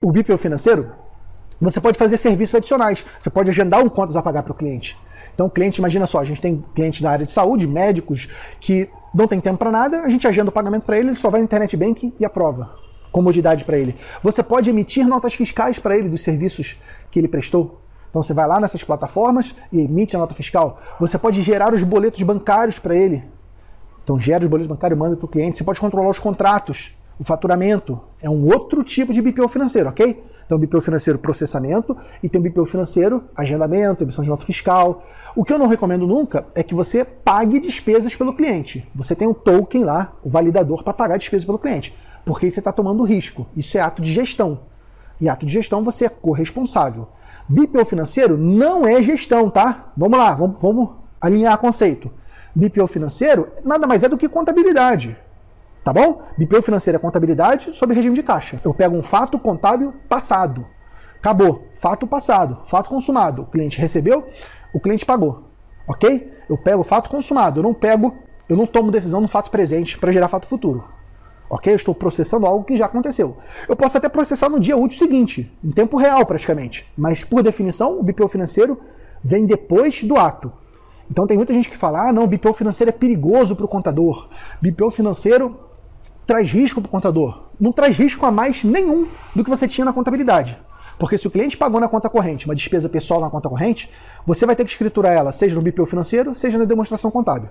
O BPO financeiro, você pode fazer serviços adicionais. Você pode agendar um contas a pagar para o cliente. Então, o cliente, imagina só, a gente tem clientes da área de saúde, médicos, que não tem tempo para nada, a gente agenda o pagamento para ele, ele só vai no internet banking e aprova. Comodidade para ele. Você pode emitir notas fiscais para ele dos serviços que ele prestou. Então você vai lá nessas plataformas e emite a nota fiscal. Você pode gerar os boletos bancários para ele. Então gera os boletos bancários e manda para o cliente. Você pode controlar os contratos, o faturamento. É um outro tipo de BPO financeiro, ok? Então BPO financeiro processamento e tem o BPO financeiro agendamento, emissão de nota fiscal. O que eu não recomendo nunca é que você pague despesas pelo cliente. Você tem um token lá, o validador, para pagar despesas pelo cliente. Porque aí você está tomando risco. Isso é ato de gestão. E ato de gestão você é corresponsável. BPO financeiro não é gestão, tá? Vamos lá, vamos, vamos alinhar conceito. BPO financeiro nada mais é do que contabilidade. Tá bom? BPO financeiro é contabilidade sob regime de caixa. Eu pego um fato contábil passado. Acabou. Fato passado. Fato consumado. O cliente recebeu, o cliente pagou. Ok? Eu pego o fato consumado. Eu não pego, eu não tomo decisão no fato presente para gerar fato futuro. Ok? Eu estou processando algo que já aconteceu. Eu posso até processar no dia útil seguinte, em tempo real praticamente. Mas, por definição, o BPO financeiro vem depois do ato. Então tem muita gente que fala, ah, não, BPO financeiro é perigoso para o contador. BPO financeiro traz risco para o contador. Não traz risco a mais nenhum do que você tinha na contabilidade. Porque se o cliente pagou na conta corrente uma despesa pessoal na conta corrente, você vai ter que escriturar ela, seja no BPO financeiro, seja na demonstração contábil.